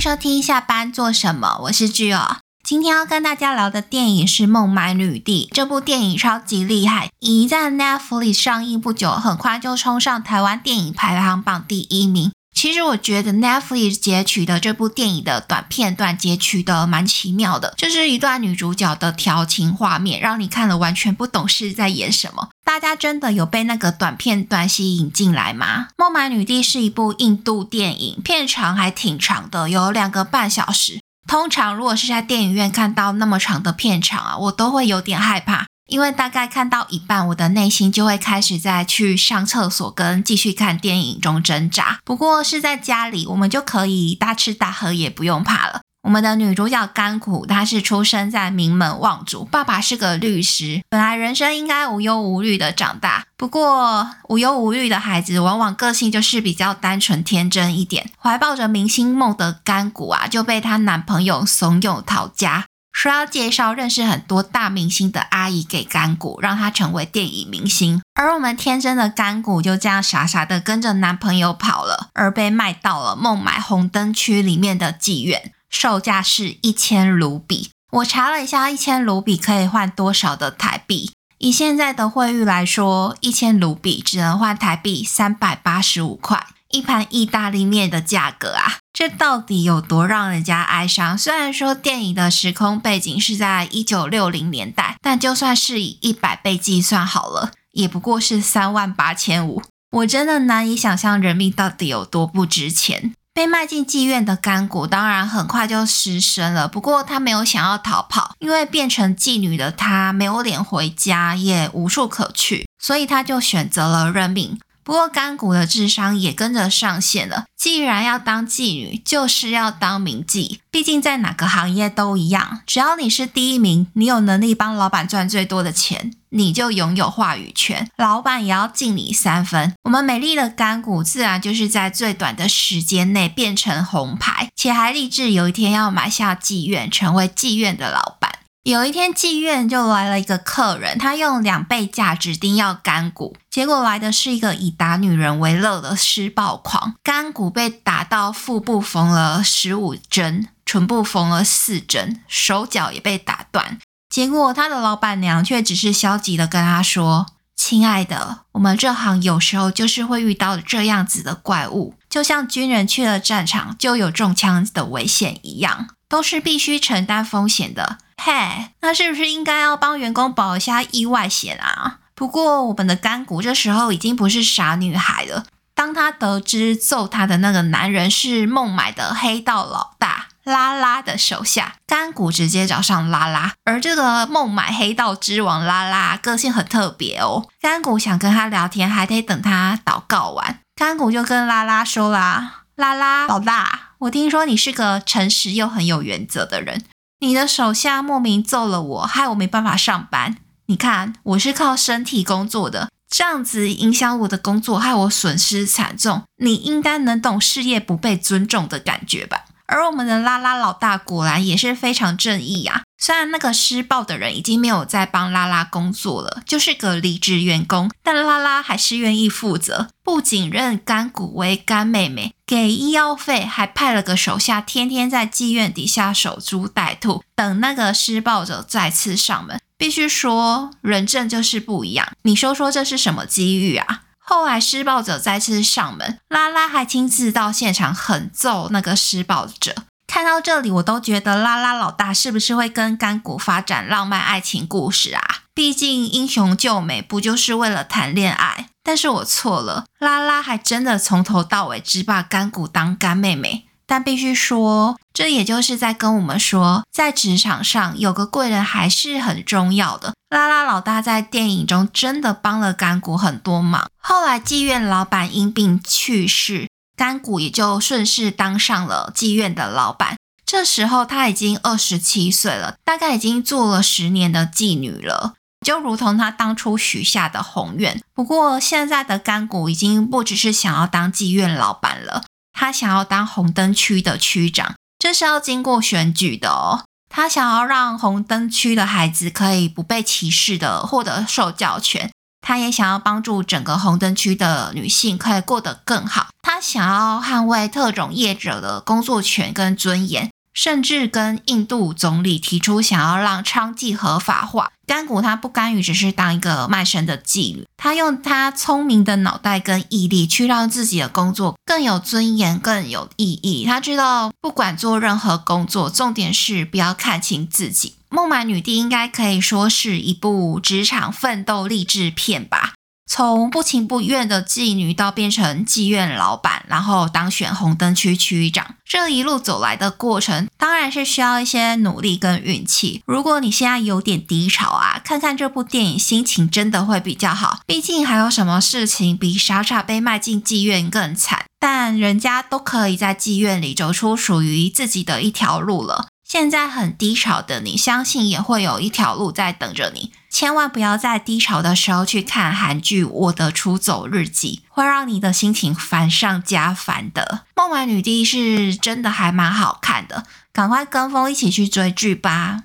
收听下班做什么，我是 Gio。今天要跟大家聊的电影是《孟买女帝》。这部电影超级厉害，已在 Netflix 上映不久，很快就冲上台湾电影排行榜第一名。其实我觉得 Netflix 截取的这部电影的短片段截取的蛮奇妙的，就是一段女主角的调情画面，让你看了完全不懂是在演什么。大家真的有被那个短片段吸引进来吗？《孟买女帝》是一部印度电影，片长还挺长的，有两个半小时。通常如果是在电影院看到那么长的片长啊，我都会有点害怕。因为大概看到一半，我的内心就会开始在去上厕所跟继续看电影中挣扎。不过是在家里，我们就可以大吃大喝，也不用怕了。我们的女主角甘谷，她是出生在名门望族，爸爸是个律师，本来人生应该无忧无虑的长大。不过无忧无虑的孩子，往往个性就是比较单纯天真一点。怀抱着明星梦的甘谷啊，就被她男朋友怂恿逃家。说要介绍认识很多大明星的阿姨给甘谷，让她成为电影明星。而我们天真的甘谷就这样傻傻的跟着男朋友跑了，而被卖到了孟买红灯区里面的妓院，售价是一千卢比。我查了一下，一千卢比可以换多少的台币？以现在的汇率来说，一千卢比只能换台币三百八十五块。一盘意大利面的价格啊，这到底有多让人家哀伤？虽然说电影的时空背景是在一九六零年代，但就算是以一百倍计算好了，也不过是三万八千五。我真的难以想象人命到底有多不值钱。被卖进妓院的甘谷当然很快就失声了，不过她没有想要逃跑，因为变成妓女的她没有脸回家，也无处可去，所以她就选择了认命。不过甘谷的智商也跟着上线了。既然要当妓女，就是要当名妓。毕竟在哪个行业都一样，只要你是第一名，你有能力帮老板赚最多的钱，你就拥有话语权，老板也要敬你三分。我们美丽的干谷自然就是在最短的时间内变成红牌，且还立志有一天要买下妓院，成为妓院的老板。有一天，妓院就来了一个客人，他用两倍价指定要干谷，结果来的是一个以打女人为乐的施暴狂。干谷被打到腹部缝了十五针，唇部缝了四针，手脚也被打断。结果他的老板娘却只是消极的跟他说：“亲爱的，我们这行有时候就是会遇到这样子的怪物，就像军人去了战场就有中枪的危险一样，都是必须承担风险的。”嘿那是不是应该要帮员工保一下意外险啊？不过我们的甘谷这时候已经不是傻女孩了。当她得知揍她的那个男人是孟买的黑道老大拉拉的手下，甘谷直接找上拉拉。而这个孟买黑道之王拉拉个性很特别哦。甘谷想跟他聊天，还得等他祷告完。甘谷就跟拉拉说啦：“拉拉老大，我听说你是个诚实又很有原则的人。”你的手下莫名揍了我，害我没办法上班。你看，我是靠身体工作的，这样子影响我的工作，害我损失惨重。你应该能懂事业不被尊重的感觉吧？而我们的拉拉老大果然也是非常正义呀。虽然那个施暴的人已经没有在帮拉拉工作了，就是个离职员工，但拉拉还是愿意负责，不仅认甘谷为干妹妹，给医药费，还派了个手下天天在妓院底下守株待兔，等那个施暴者再次上门。必须说，人证就是不一样。你说说这是什么机遇啊？后来施暴者再次上门，拉拉还亲自到现场狠揍那个施暴者。看到这里，我都觉得拉拉老大是不是会跟甘谷发展浪漫爱情故事啊？毕竟英雄救美不就是为了谈恋爱？但是我错了，拉拉还真的从头到尾只把甘谷当干妹妹。但必须说，这也就是在跟我们说，在职场上有个贵人还是很重要的。拉拉老大在电影中真的帮了甘谷很多忙。后来妓院老板因病去世，甘谷也就顺势当上了妓院的老板。这时候他已经二十七岁了，大概已经做了十年的妓女了，就如同他当初许下的宏愿。不过现在的甘谷已经不只是想要当妓院老板了。他想要当红灯区的区长，这是要经过选举的哦。他想要让红灯区的孩子可以不被歧视的获得受教权。他也想要帮助整个红灯区的女性可以过得更好。他想要捍卫特种业者的工作权跟尊严。甚至跟印度总理提出想要让娼妓合法化。甘谷他不甘于只是当一个卖身的妓女，他用他聪明的脑袋跟毅力去让自己的工作更有尊严、更有意义。他知道，不管做任何工作，重点是不要看轻自己。《孟买女帝》应该可以说是一部职场奋斗励志片吧。从不情不愿的妓女到变成妓院老板，然后当选红灯区区长，这一路走来的过程，当然是需要一些努力跟运气。如果你现在有点低潮啊，看看这部电影，心情真的会比较好。毕竟还有什么事情比傻傻被卖进妓院更惨？但人家都可以在妓院里走出属于自己的一条路了。现在很低潮的你，相信也会有一条路在等着你。千万不要在低潮的时候去看韩剧《我的出走日记》，会让你的心情烦上加烦的。《孟买女帝》是真的还蛮好看的，赶快跟风一起去追剧吧。